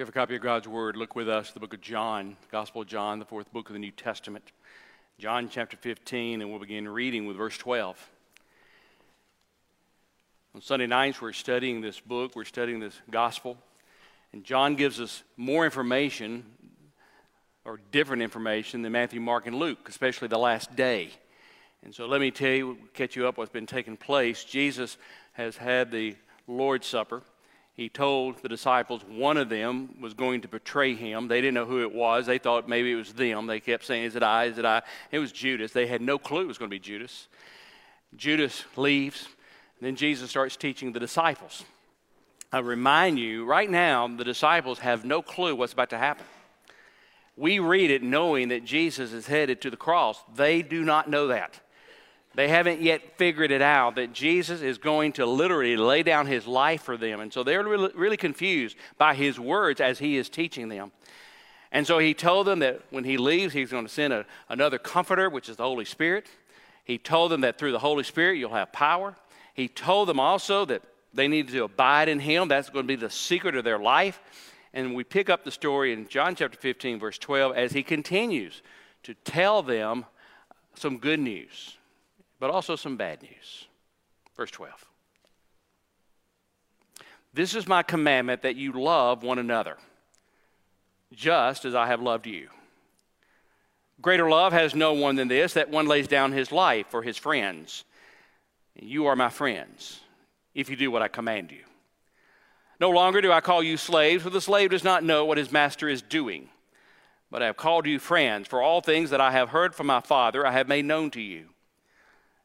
you have a copy of God's Word, look with us the book of John, Gospel of John, the fourth book of the New Testament. John chapter 15, and we'll begin reading with verse 12. On Sunday nights, we're studying this book, we're studying this gospel, and John gives us more information or different information than Matthew, Mark, and Luke, especially the last day. And so let me tell you, catch you up what's been taking place. Jesus has had the Lord's Supper. He told the disciples one of them was going to betray him. They didn't know who it was. They thought maybe it was them. They kept saying, Is it I? Is it I? It was Judas. They had no clue it was going to be Judas. Judas leaves. Then Jesus starts teaching the disciples. I remind you, right now, the disciples have no clue what's about to happen. We read it knowing that Jesus is headed to the cross. They do not know that. They haven't yet figured it out that Jesus is going to literally lay down his life for them. And so they're really, confused by his words as he is teaching them. And so he told them that when he leaves, he's going to send a, another comforter, which is the Holy Spirit. He told them that through the Holy Spirit, you'll have power. He told them also that they needed to abide in him. That's going to be the secret of their life. And we pick up the story in John chapter 15, verse 12, as he continues to tell them some good news but also some bad news. Verse 12. This is my commandment that you love one another, just as I have loved you. Greater love has no one than this, that one lays down his life for his friends. You are my friends, if you do what I command you. No longer do I call you slaves, for the slave does not know what his master is doing. But I have called you friends, for all things that I have heard from my Father I have made known to you.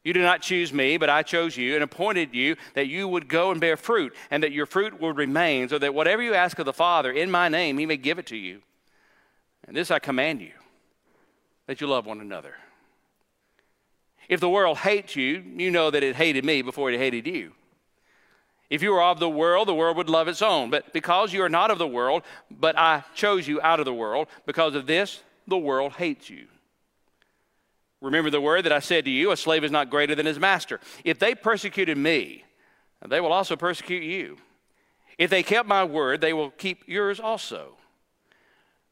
You did not choose me, but I chose you and appointed you that you would go and bear fruit, and that your fruit would remain, so that whatever you ask of the Father in my name, he may give it to you. And this I command you, that you love one another. If the world hates you, you know that it hated me before it hated you. If you were of the world, the world would love its own. But because you are not of the world, but I chose you out of the world, because of this, the world hates you. Remember the word that I said to you a slave is not greater than his master. If they persecuted me, they will also persecute you. If they kept my word, they will keep yours also.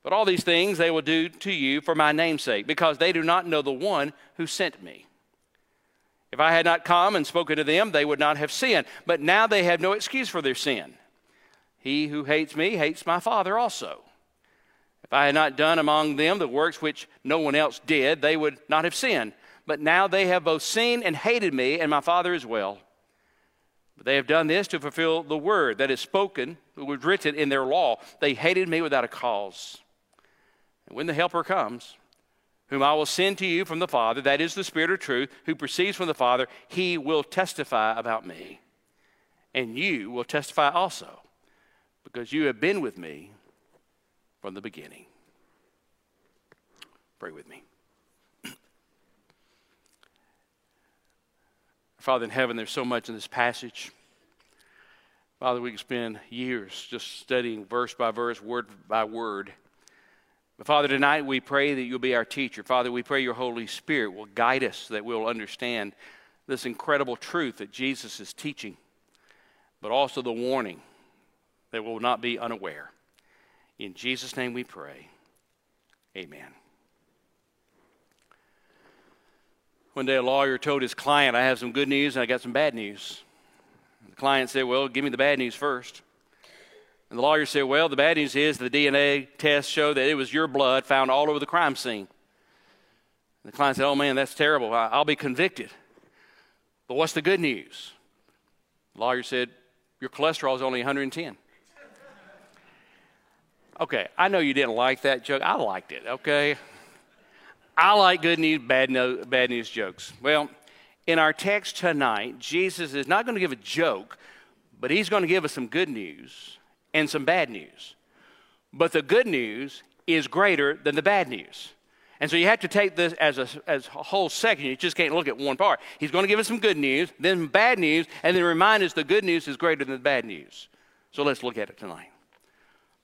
But all these things they will do to you for my name's sake, because they do not know the one who sent me. If I had not come and spoken to them, they would not have sinned. But now they have no excuse for their sin. He who hates me hates my Father also. If I had not done among them the works which no one else did, they would not have sinned. But now they have both seen and hated me, and my Father as well. But they have done this to fulfill the word that is spoken, that was written in their law. They hated me without a cause. And when the Helper comes, whom I will send to you from the Father, that is the Spirit of truth, who proceeds from the Father, he will testify about me. And you will testify also, because you have been with me from the beginning. Pray with me. Father in heaven, there's so much in this passage. Father, we can spend years just studying verse by verse, word by word. But Father, tonight we pray that you'll be our teacher. Father, we pray your Holy Spirit will guide us that we'll understand this incredible truth that Jesus is teaching, but also the warning that we'll not be unaware. In Jesus' name we pray. Amen. One day a lawyer told his client, I have some good news and I got some bad news. The client said, Well, give me the bad news first. And the lawyer said, Well, the bad news is the DNA tests show that it was your blood found all over the crime scene. And the client said, Oh man, that's terrible. I'll be convicted. But what's the good news? The lawyer said, Your cholesterol is only 110. Okay, I know you didn't like that joke. I liked it, okay? I like good news, bad, no, bad news jokes. Well, in our text tonight, Jesus is not going to give a joke, but he's going to give us some good news and some bad news. But the good news is greater than the bad news. And so you have to take this as a, as a whole section. You just can't look at one part. He's going to give us some good news, then bad news, and then remind us the good news is greater than the bad news. So let's look at it tonight.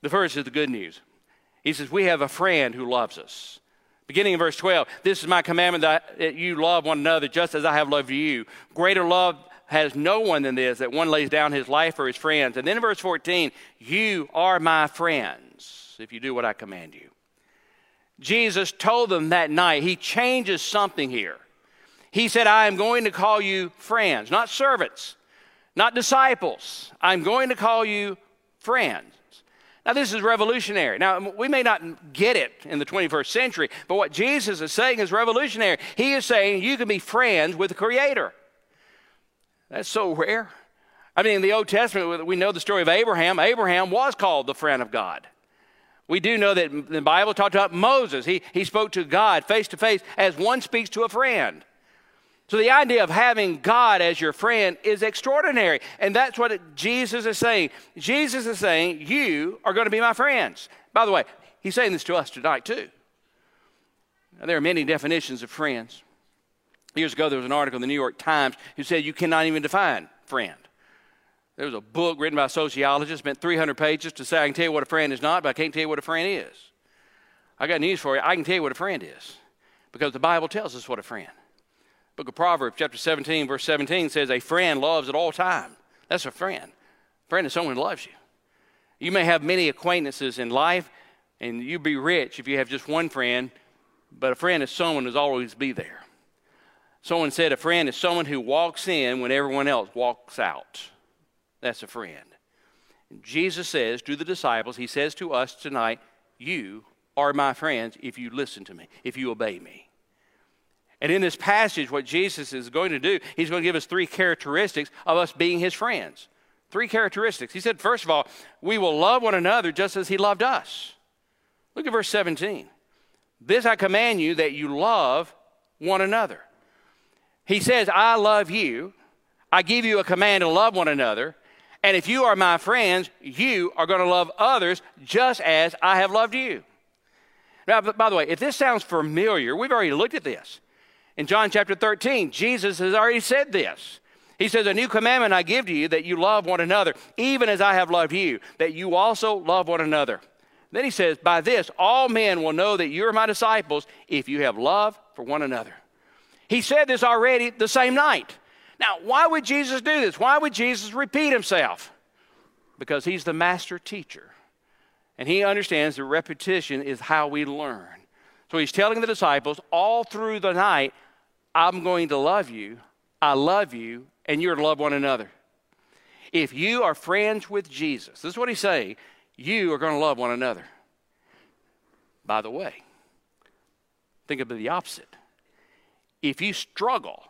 The first is the good news. He says, We have a friend who loves us. Beginning in verse 12, this is my commandment that you love one another just as I have loved you. Greater love has no one than this, that one lays down his life for his friends. And then in verse 14, you are my friends if you do what I command you. Jesus told them that night, he changes something here. He said, I am going to call you friends, not servants, not disciples. I'm going to call you friends. Now, this is revolutionary. Now, we may not get it in the 21st century, but what Jesus is saying is revolutionary. He is saying you can be friends with the Creator. That's so rare. I mean, in the Old Testament, we know the story of Abraham. Abraham was called the friend of God. We do know that the Bible talked about Moses. He, he spoke to God face to face as one speaks to a friend. So the idea of having God as your friend is extraordinary. And that's what Jesus is saying. Jesus is saying, You are going to be my friends. By the way, he's saying this to us tonight, too. Now, there are many definitions of friends. Years ago, there was an article in the New York Times who said you cannot even define friend. There was a book written by a sociologist, spent 300 pages to say I can tell you what a friend is not, but I can't tell you what a friend is. I got news for you. I can tell you what a friend is because the Bible tells us what a friend book of Proverbs, chapter 17, verse 17 says, A friend loves at all times. That's a friend. A friend is someone who loves you. You may have many acquaintances in life, and you'd be rich if you have just one friend, but a friend is someone who's always be there. Someone said a friend is someone who walks in when everyone else walks out. That's a friend. And Jesus says to the disciples, He says to us tonight, You are my friends if you listen to me, if you obey me. And in this passage, what Jesus is going to do, he's going to give us three characteristics of us being his friends. Three characteristics. He said, first of all, we will love one another just as he loved us. Look at verse 17. This I command you that you love one another. He says, I love you. I give you a command to love one another. And if you are my friends, you are going to love others just as I have loved you. Now, by the way, if this sounds familiar, we've already looked at this. In John chapter 13, Jesus has already said this. He says, A new commandment I give to you that you love one another, even as I have loved you, that you also love one another. Then he says, By this all men will know that you are my disciples if you have love for one another. He said this already the same night. Now, why would Jesus do this? Why would Jesus repeat himself? Because he's the master teacher. And he understands that repetition is how we learn. So he's telling the disciples all through the night, I'm going to love you, I love you, and you're to love one another. If you are friends with Jesus, this is what he's saying, you are going to love one another. By the way, think of the opposite. If you struggle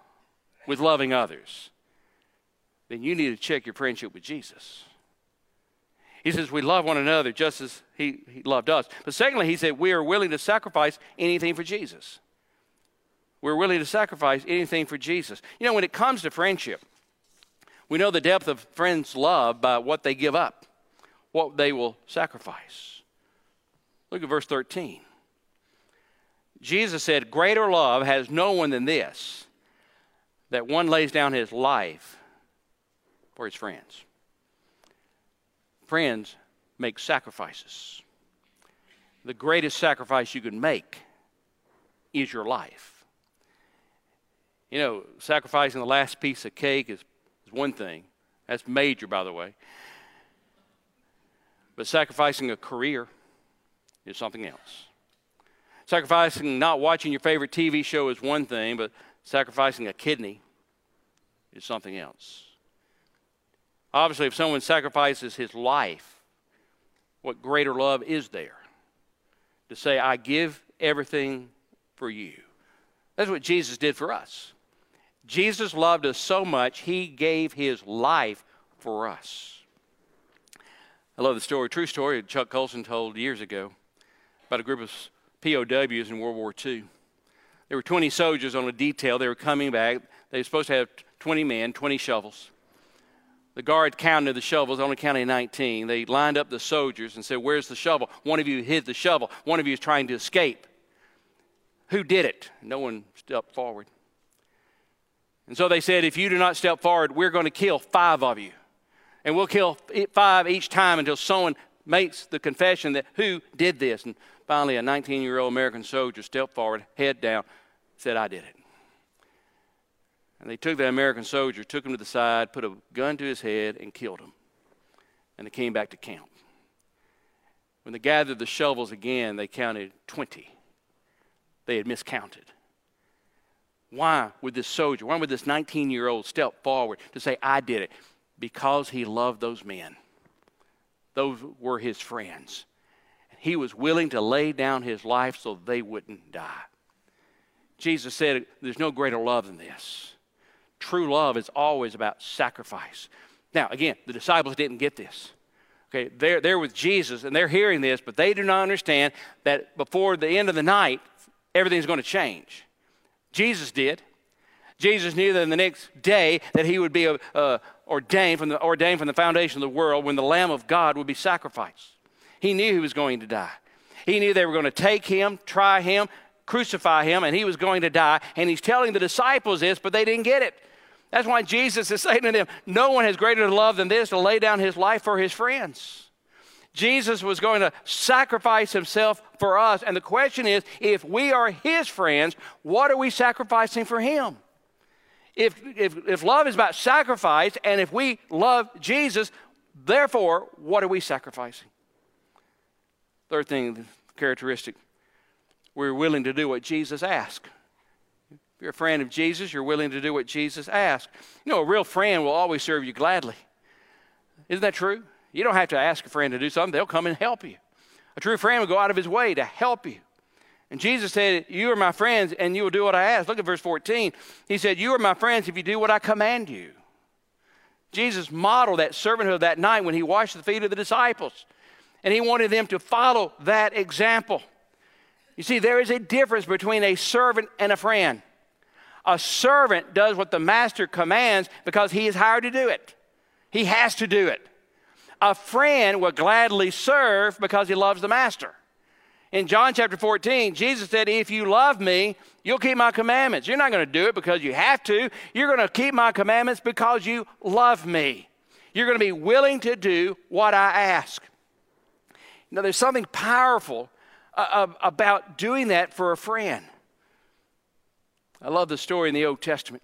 with loving others, then you need to check your friendship with Jesus. He says we love one another just as he, he loved us. But secondly, he said we are willing to sacrifice anything for Jesus. We're willing to sacrifice anything for Jesus. You know, when it comes to friendship, we know the depth of friends' love by what they give up, what they will sacrifice. Look at verse 13. Jesus said, Greater love has no one than this, that one lays down his life for his friends. Friends make sacrifices. The greatest sacrifice you can make is your life. You know, sacrificing the last piece of cake is, is one thing. That's major, by the way. But sacrificing a career is something else. Sacrificing not watching your favorite TV show is one thing, but sacrificing a kidney is something else. Obviously, if someone sacrifices his life, what greater love is there? To say, I give everything for you. That's what Jesus did for us. Jesus loved us so much, he gave his life for us. I love the story, true story Chuck Colson told years ago about a group of POWs in World War II. There were 20 soldiers on a detail. They were coming back. They were supposed to have 20 men, 20 shovels. The guard counted the shovels, only counted 19. They lined up the soldiers and said, Where's the shovel? One of you hid the shovel. One of you is trying to escape. Who did it? No one stepped forward. And so they said, if you do not step forward, we're going to kill five of you. And we'll kill five each time until someone makes the confession that who did this. And finally, a 19 year old American soldier stepped forward, head down, said, I did it. And they took that American soldier, took him to the side, put a gun to his head, and killed him. And they came back to camp. When they gathered the shovels again, they counted 20. They had miscounted. Why would this soldier, why would this 19 year old step forward to say, I did it? Because he loved those men. Those were his friends. He was willing to lay down his life so they wouldn't die. Jesus said, There's no greater love than this. True love is always about sacrifice. Now, again, the disciples didn't get this. Okay, they're, they're with Jesus and they're hearing this, but they do not understand that before the end of the night, everything's going to change. Jesus did. Jesus knew that in the next day that he would be uh, uh, ordained, from the, ordained from the foundation of the world when the Lamb of God would be sacrificed. He knew he was going to die. He knew they were going to take him, try him, crucify him, and he was going to die. And he's telling the disciples this, but they didn't get it. That's why Jesus is saying to them, No one has greater love than this to lay down his life for his friends. Jesus was going to sacrifice himself for us. And the question is if we are his friends, what are we sacrificing for him? If, if, if love is about sacrifice, and if we love Jesus, therefore, what are we sacrificing? Third thing, characteristic, we're willing to do what Jesus asked. If you're a friend of Jesus, you're willing to do what Jesus asked. You know, a real friend will always serve you gladly. Isn't that true? You don't have to ask a friend to do something, they'll come and help you. A true friend will go out of his way to help you. And Jesus said, You are my friends, and you will do what I ask. Look at verse 14. He said, You are my friends if you do what I command you. Jesus modeled that servanthood that night when he washed the feet of the disciples. And he wanted them to follow that example. You see, there is a difference between a servant and a friend. A servant does what the master commands because he is hired to do it, he has to do it. A friend will gladly serve because he loves the master. In John chapter 14, Jesus said, If you love me, you'll keep my commandments. You're not going to do it because you have to. You're going to keep my commandments because you love me. You're going to be willing to do what I ask. Now, there's something powerful uh, about doing that for a friend. I love the story in the Old Testament.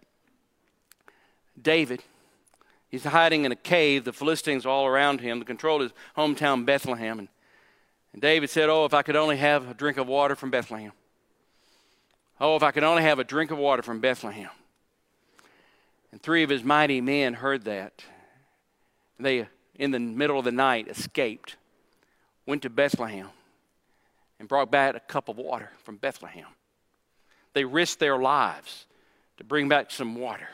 David He's hiding in a cave. The Philistines are all around him. They control his hometown, Bethlehem. And, and David said, Oh, if I could only have a drink of water from Bethlehem. Oh, if I could only have a drink of water from Bethlehem. And three of his mighty men heard that. They, in the middle of the night, escaped, went to Bethlehem, and brought back a cup of water from Bethlehem. They risked their lives to bring back some water.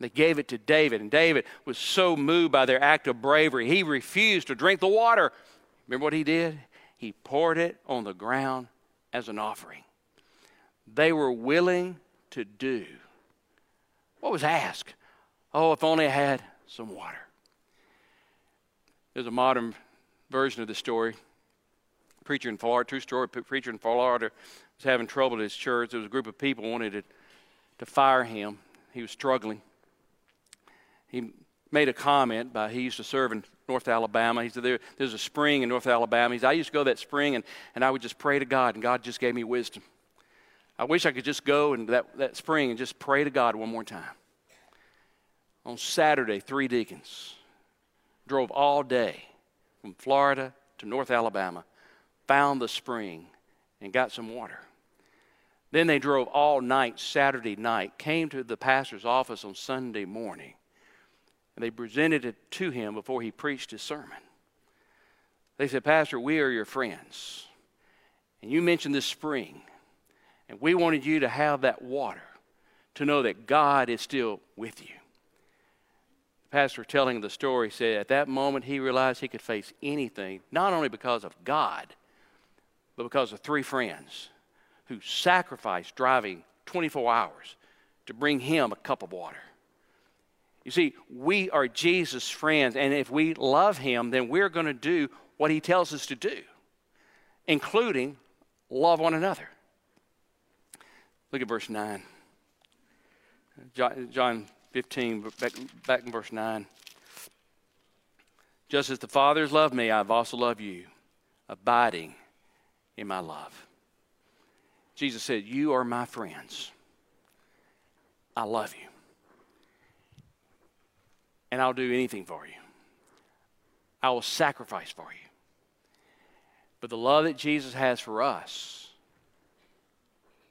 They gave it to David, and David was so moved by their act of bravery, he refused to drink the water. Remember what he did? He poured it on the ground as an offering. They were willing to do what was asked. Oh, if only I had some water. There's a modern version of the story. Preacher in Florida, true story, preacher in Florida was having trouble at his church. There was a group of people wanted to, to fire him. He was struggling he made a comment by he used to serve in North Alabama. He said there, there's a spring in North Alabama. He said I used to go to that spring and, and I would just pray to God and God just gave me wisdom. I wish I could just go and that, that spring and just pray to God one more time. On Saturday, three deacons drove all day from Florida to North Alabama, found the spring, and got some water. Then they drove all night, Saturday night, came to the pastor's office on Sunday morning, and they presented it to him before he preached his sermon. They said, Pastor, we are your friends. And you mentioned this spring. And we wanted you to have that water to know that God is still with you. The pastor telling the story said at that moment he realized he could face anything, not only because of God, but because of three friends who sacrificed driving 24 hours to bring him a cup of water. You see, we are Jesus' friends, and if we love him, then we're going to do what he tells us to do, including love one another. Look at verse 9. John 15, back, back in verse 9. Just as the Father has loved me, I've also loved you, abiding in my love. Jesus said, You are my friends. I love you and I'll do anything for you. I will sacrifice for you. But the love that Jesus has for us,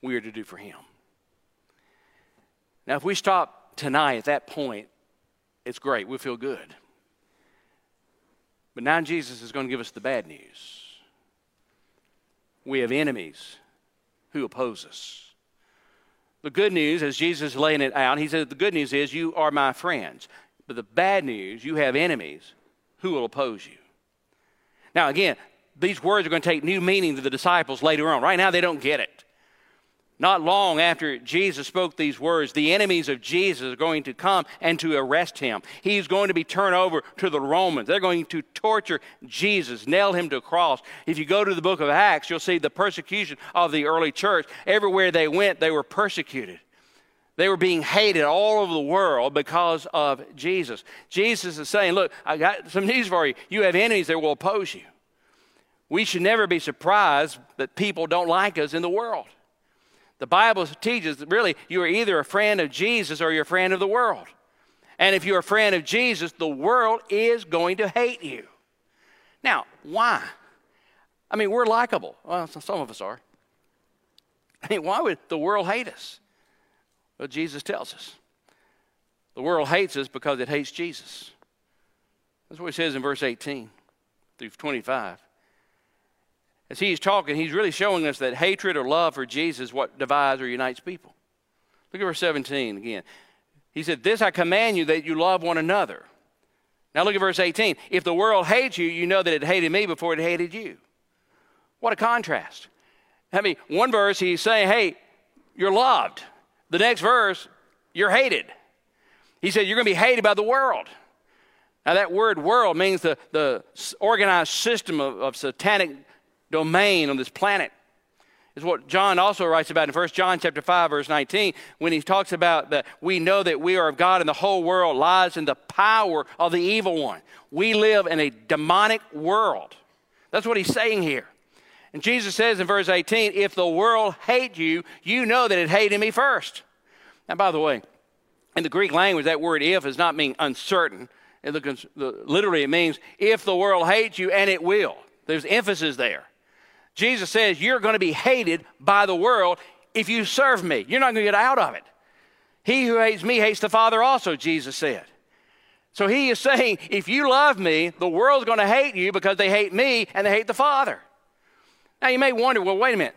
we are to do for him. Now, if we stop tonight at that point, it's great. We'll feel good. But now Jesus is going to give us the bad news. We have enemies who oppose us. The good news, as Jesus is laying it out, he said, The good news is you are my friends. But the bad news, you have enemies who will oppose you. Now, again, these words are going to take new meaning to the disciples later on. Right now, they don't get it. Not long after Jesus spoke these words, the enemies of Jesus are going to come and to arrest him. He's going to be turned over to the Romans. They're going to torture Jesus, nail him to a cross. If you go to the book of Acts, you'll see the persecution of the early church. Everywhere they went, they were persecuted. They were being hated all over the world because of Jesus. Jesus is saying, Look, I got some news for you. You have enemies that will oppose you. We should never be surprised that people don't like us in the world. The Bible teaches that really you are either a friend of Jesus or you're a friend of the world. And if you're a friend of Jesus, the world is going to hate you. Now, why? I mean, we're likable. Well, some of us are. I mean, why would the world hate us? Well, Jesus tells us. The world hates us because it hates Jesus. That's what he says in verse 18 through 25 as he's talking, he's really showing us that hatred or love for Jesus what divides or unites people. Look at verse 17 again. He said, This I command you that you love one another. Now look at verse 18. If the world hates you, you know that it hated me before it hated you. What a contrast. I mean, one verse he's saying, Hey, you're loved. The next verse, you're hated. He said, You're going to be hated by the world. Now, that word world means the, the organized system of, of satanic domain on this planet is what John also writes about in 1 John chapter 5 verse 19 when he talks about that we know that we are of God and the whole world lies in the power of the evil one. We live in a demonic world. That's what he's saying here. And Jesus says in verse 18, if the world hate you, you know that it hated me first. Now by the way, in the Greek language that word if does not mean uncertain. It literally it means if the world hates you and it will. There's emphasis there. Jesus says you're going to be hated by the world if you serve me. You're not going to get out of it. He who hates me hates the Father also, Jesus said. So he is saying, if you love me, the world's going to hate you because they hate me and they hate the Father. Now you may wonder, well, wait a minute.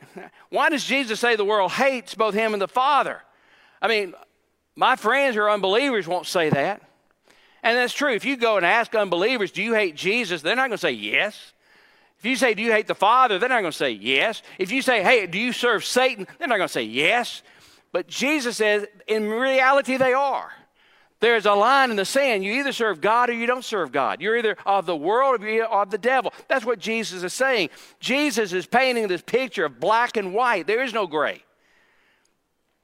Why does Jesus say the world hates both him and the Father? I mean, my friends who are unbelievers won't say that. And that's true. If you go and ask unbelievers, do you hate Jesus? They're not going to say yes. If you say, Do you hate the Father? They're not going to say yes. If you say, Hey, do you serve Satan? They're not going to say yes. But Jesus says, In reality, they are. There's a line in the sand. You either serve God or you don't serve God. You're either of the world or you're of the devil. That's what Jesus is saying. Jesus is painting this picture of black and white. There is no gray.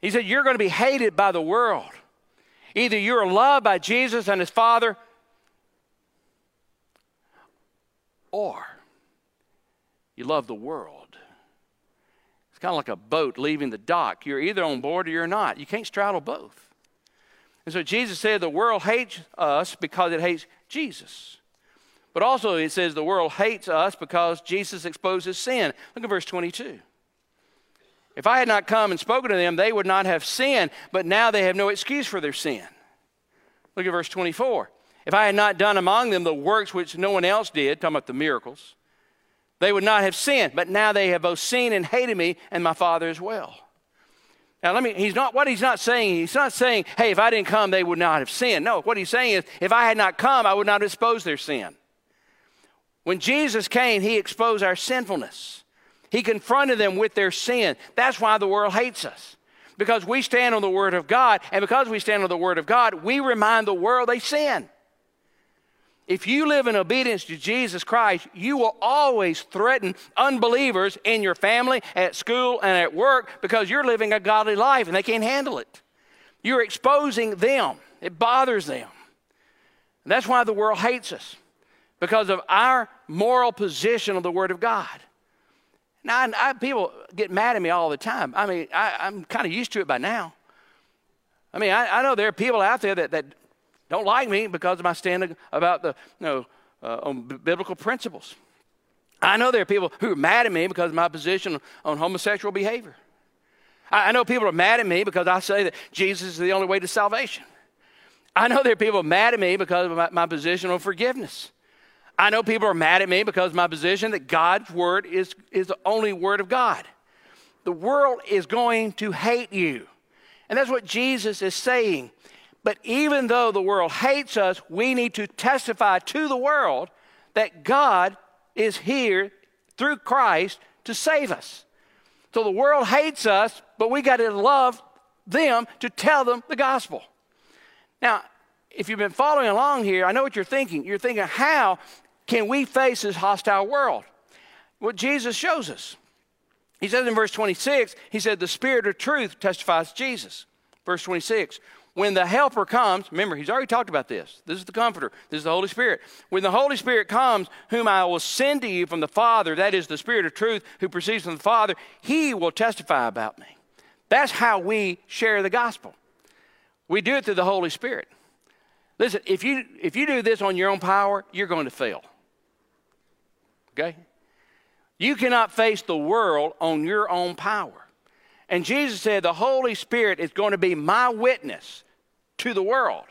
He said, You're going to be hated by the world. Either you're loved by Jesus and his Father, or you love the world. It's kind of like a boat leaving the dock. You're either on board or you're not. You can't straddle both. And so Jesus said the world hates us because it hates Jesus. But also it says the world hates us because Jesus exposes sin. Look at verse 22. If I had not come and spoken to them, they would not have sinned, but now they have no excuse for their sin. Look at verse 24. If I had not done among them the works which no one else did, talking about the miracles, they would not have sinned. But now they have both seen and hated me and my Father as well. Now, let me, he's not, what he's not saying, he's not saying, hey, if I didn't come, they would not have sinned. No, what he's saying is, if I had not come, I would not have exposed their sin. When Jesus came, he exposed our sinfulness. He confronted them with their sin. That's why the world hates us. Because we stand on the Word of God, and because we stand on the Word of God, we remind the world they sin. If you live in obedience to Jesus Christ, you will always threaten unbelievers in your family, at school, and at work because you're living a godly life and they can't handle it. You're exposing them, it bothers them. And that's why the world hates us because of our moral position of the Word of God. Now, I, I, people get mad at me all the time. I mean, I, am kind of used to it by now. I mean, I, I know there are people out there that, that don't like me because of my stand about the, you know, uh, on b- biblical principles. I know there are people who are mad at me because of my position on homosexual behavior. I know people are mad at me because I say that Jesus is the only way to salvation. I know there are people mad at me because of my, my position on forgiveness. I know people are mad at me because of my position that God's word is, is the only word of God. The world is going to hate you. And that's what Jesus is saying. But even though the world hates us, we need to testify to the world that God is here through Christ to save us. So the world hates us, but we got to love them to tell them the gospel. Now, if you've been following along here, I know what you're thinking. You're thinking, how can we face this hostile world? Well, Jesus shows us. He says in verse 26, He said, The Spirit of truth testifies Jesus. Verse 26, when the Helper comes, remember, He's already talked about this. This is the Comforter, this is the Holy Spirit. When the Holy Spirit comes, whom I will send to you from the Father, that is the Spirit of truth who proceeds from the Father, He will testify about me. That's how we share the gospel. We do it through the Holy Spirit. Listen, if you, if you do this on your own power, you're going to fail. Okay? You cannot face the world on your own power. And Jesus said, The Holy Spirit is going to be my witness to the world.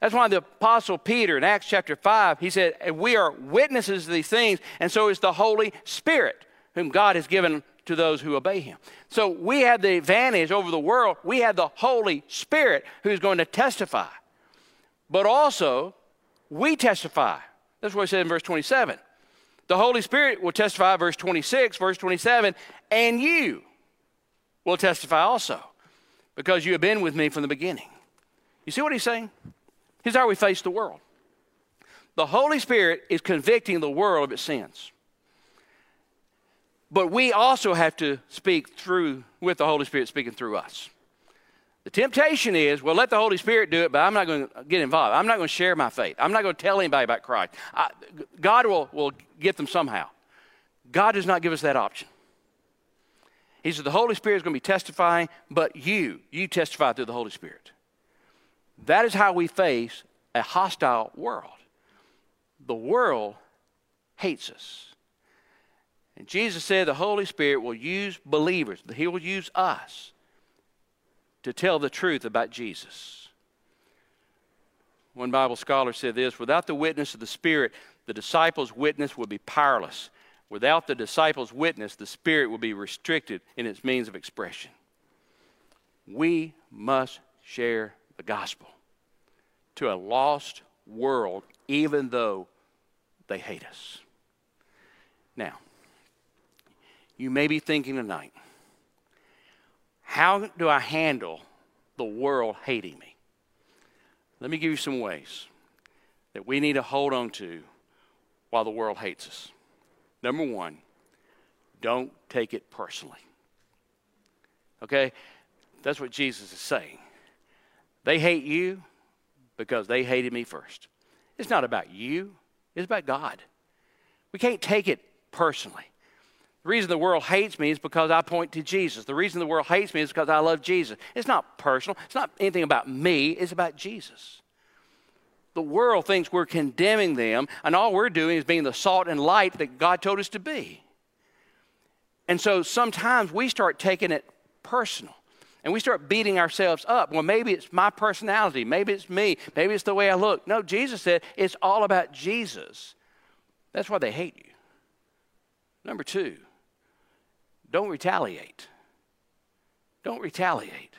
That's why the Apostle Peter in Acts chapter 5, he said, We are witnesses of these things, and so is the Holy Spirit, whom God has given to those who obey him. So we have the advantage over the world. We have the Holy Spirit who's going to testify. But also, we testify. That's what he said in verse 27. The Holy Spirit will testify, verse 26, verse 27, and you will testify also, because you have been with me from the beginning. You see what he's saying? Here's how we face the world. The Holy Spirit is convicting the world of its sins. But we also have to speak through, with the Holy Spirit speaking through us. The temptation is, well, let the Holy Spirit do it, but I'm not going to get involved. I'm not going to share my faith. I'm not going to tell anybody about Christ. I, God will, will get them somehow. God does not give us that option. He said the Holy Spirit is going to be testifying, but you, you testify through the Holy Spirit. That is how we face a hostile world. The world hates us. And Jesus said the Holy Spirit will use believers, He will use us to tell the truth about Jesus. One Bible scholar said this without the witness of the Spirit, the disciples' witness would be powerless. Without the disciples' witness, the Spirit will be restricted in its means of expression. We must share the gospel to a lost world, even though they hate us. Now, you may be thinking tonight, how do I handle the world hating me? Let me give you some ways that we need to hold on to while the world hates us. Number one, don't take it personally. Okay? That's what Jesus is saying. They hate you because they hated me first. It's not about you, it's about God. We can't take it personally. The reason the world hates me is because I point to Jesus. The reason the world hates me is because I love Jesus. It's not personal, it's not anything about me, it's about Jesus. The world thinks we're condemning them, and all we're doing is being the salt and light that God told us to be. And so sometimes we start taking it personal and we start beating ourselves up. Well, maybe it's my personality, maybe it's me, maybe it's the way I look. No, Jesus said it's all about Jesus. That's why they hate you. Number two, don't retaliate. Don't retaliate.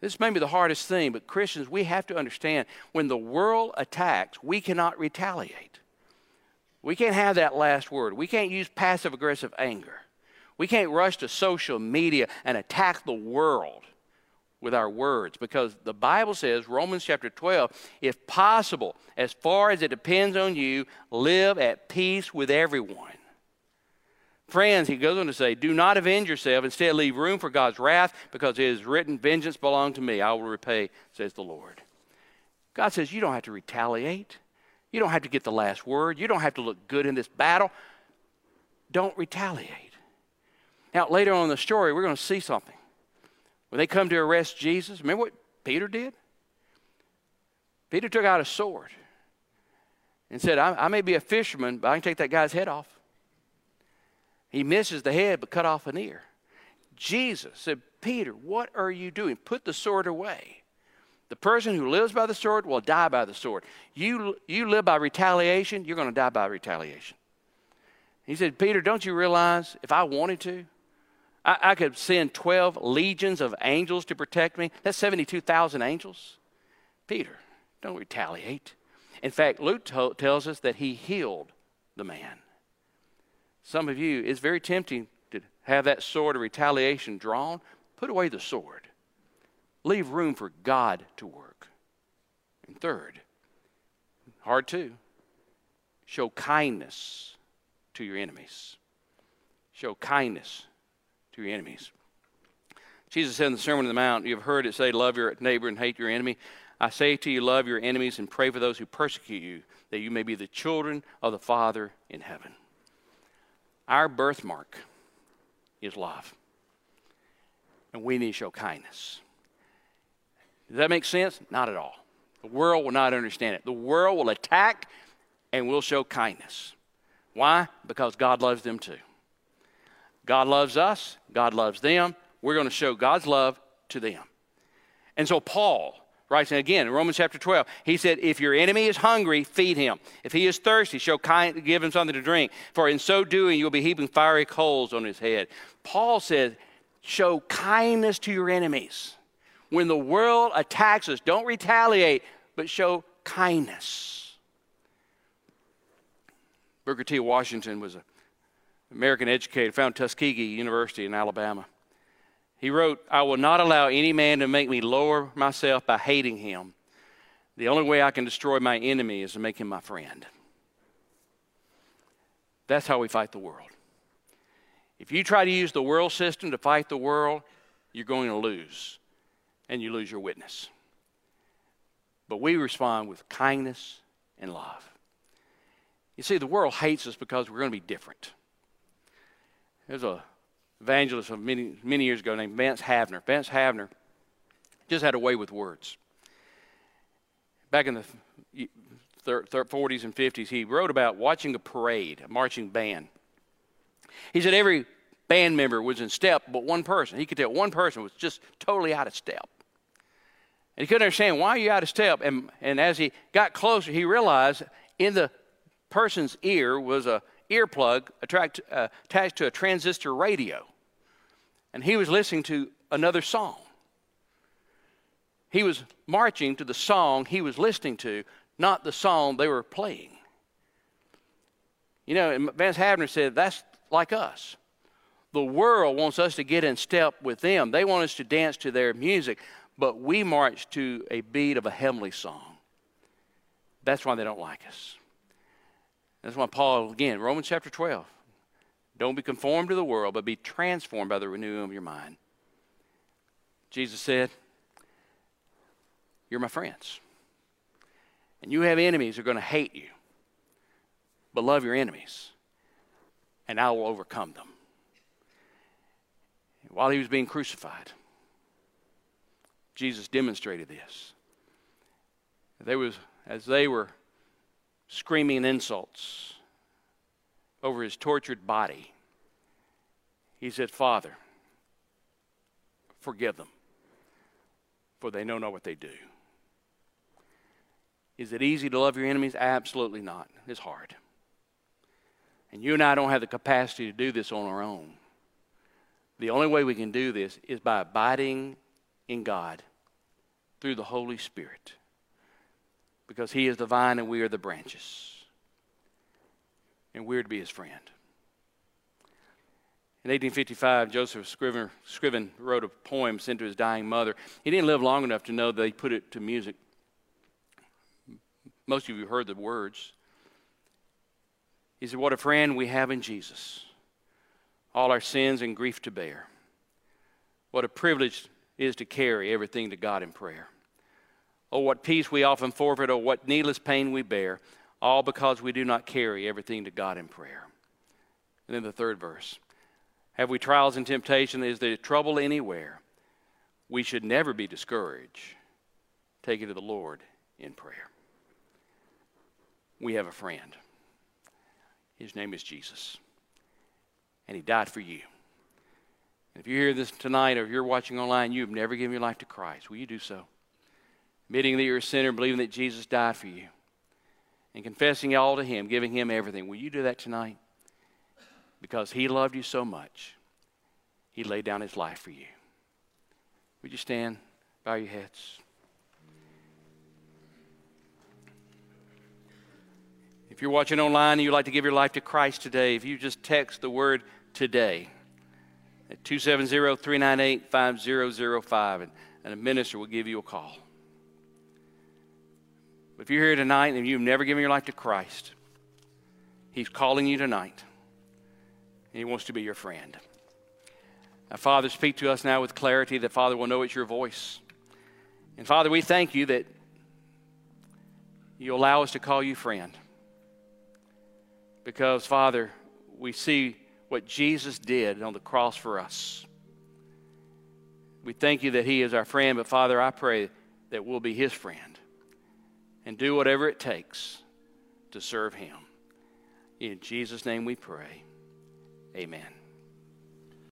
This may be the hardest thing, but Christians, we have to understand when the world attacks, we cannot retaliate. We can't have that last word. We can't use passive aggressive anger. We can't rush to social media and attack the world with our words because the Bible says, Romans chapter 12, if possible, as far as it depends on you, live at peace with everyone. Friends, he goes on to say, do not avenge yourself. Instead, leave room for God's wrath because it is written, Vengeance belong to me. I will repay, says the Lord. God says, you don't have to retaliate. You don't have to get the last word. You don't have to look good in this battle. Don't retaliate. Now, later on in the story, we're going to see something. When they come to arrest Jesus, remember what Peter did? Peter took out a sword and said, I, I may be a fisherman, but I can take that guy's head off. He misses the head, but cut off an ear. Jesus said, Peter, what are you doing? Put the sword away. The person who lives by the sword will die by the sword. You, you live by retaliation, you're going to die by retaliation. He said, Peter, don't you realize if I wanted to, I, I could send 12 legions of angels to protect me? That's 72,000 angels. Peter, don't retaliate. In fact, Luke tells us that he healed the man. Some of you, it's very tempting to have that sword of retaliation drawn. Put away the sword. Leave room for God to work. And third, hard to show kindness to your enemies. Show kindness to your enemies. Jesus said in the Sermon on the Mount, You've heard it say, Love your neighbor and hate your enemy. I say to you, love your enemies and pray for those who persecute you, that you may be the children of the Father in heaven. Our birthmark is love. And we need to show kindness. Does that make sense? Not at all. The world will not understand it. The world will attack and we'll show kindness. Why? Because God loves them too. God loves us, God loves them. We're going to show God's love to them. And so, Paul, and again, in Romans chapter 12, he said, If your enemy is hungry, feed him. If he is thirsty, show kind, give him something to drink. For in so doing, you'll be heaping fiery coals on his head. Paul said, Show kindness to your enemies. When the world attacks us, don't retaliate, but show kindness. Booker T. Washington was an American educator, found Tuskegee University in Alabama. He wrote, I will not allow any man to make me lower myself by hating him. The only way I can destroy my enemy is to make him my friend. That's how we fight the world. If you try to use the world system to fight the world, you're going to lose, and you lose your witness. But we respond with kindness and love. You see, the world hates us because we're going to be different. There's a evangelist of many, many years ago named Vance Havner. Vance Havner just had a way with words. Back in the 40s and 50s, he wrote about watching a parade, a marching band. He said every band member was in step but one person. He could tell one person was just totally out of step. And he couldn't understand why you out of step. And, and as he got closer, he realized in the person's ear was a earplug attract, uh, attached to a transistor radio. And he was listening to another song. He was marching to the song he was listening to, not the song they were playing. You know, and Vance Havner said that's like us. The world wants us to get in step with them. They want us to dance to their music, but we march to a beat of a heavenly song. That's why they don't like us. That's why Paul, again, Romans chapter 12. Don't be conformed to the world, but be transformed by the renewing of your mind. Jesus said, You're my friends. And you have enemies who are going to hate you. But love your enemies, and I will overcome them. While he was being crucified, Jesus demonstrated this. They was, as they were screaming insults over his tortured body, he said, Father, forgive them, for they know not what they do. Is it easy to love your enemies? Absolutely not. It's hard. And you and I don't have the capacity to do this on our own. The only way we can do this is by abiding in God through the Holy Spirit because He is the vine and we are the branches. And we're to be His friend. In 1855, Joseph Scrivener, Scriven wrote a poem sent to his dying mother. He didn't live long enough to know that he put it to music. Most of you heard the words. He said, What a friend we have in Jesus, all our sins and grief to bear. What a privilege it is to carry everything to God in prayer. Oh, what peace we often forfeit, or what needless pain we bear, all because we do not carry everything to God in prayer. And then the third verse Have we trials and temptation? Is there trouble anywhere? We should never be discouraged. Take it to the Lord in prayer. we have a friend. His name is Jesus. And he died for you. And if you hear this tonight or if you're watching online, you have never given your life to Christ, will you do so? Admitting that you're a sinner, believing that Jesus died for you, and confessing all to him, giving him everything. Will you do that tonight? Because he loved you so much, he laid down his life for you. Would you stand? Bow your heads. If you're watching online and you'd like to give your life to Christ today, if you just text the word today at 270 398 5005, and a minister will give you a call. If you're here tonight and you've never given your life to Christ, He's calling you tonight. And He wants to be your friend. Now, Father, speak to us now with clarity that, Father, will know it's your voice. And, Father, we thank you that you allow us to call you friend. Because, Father, we see what Jesus did on the cross for us. We thank you that He is our friend, but Father, I pray that we'll be His friend and do whatever it takes to serve Him. In Jesus' name we pray. Amen.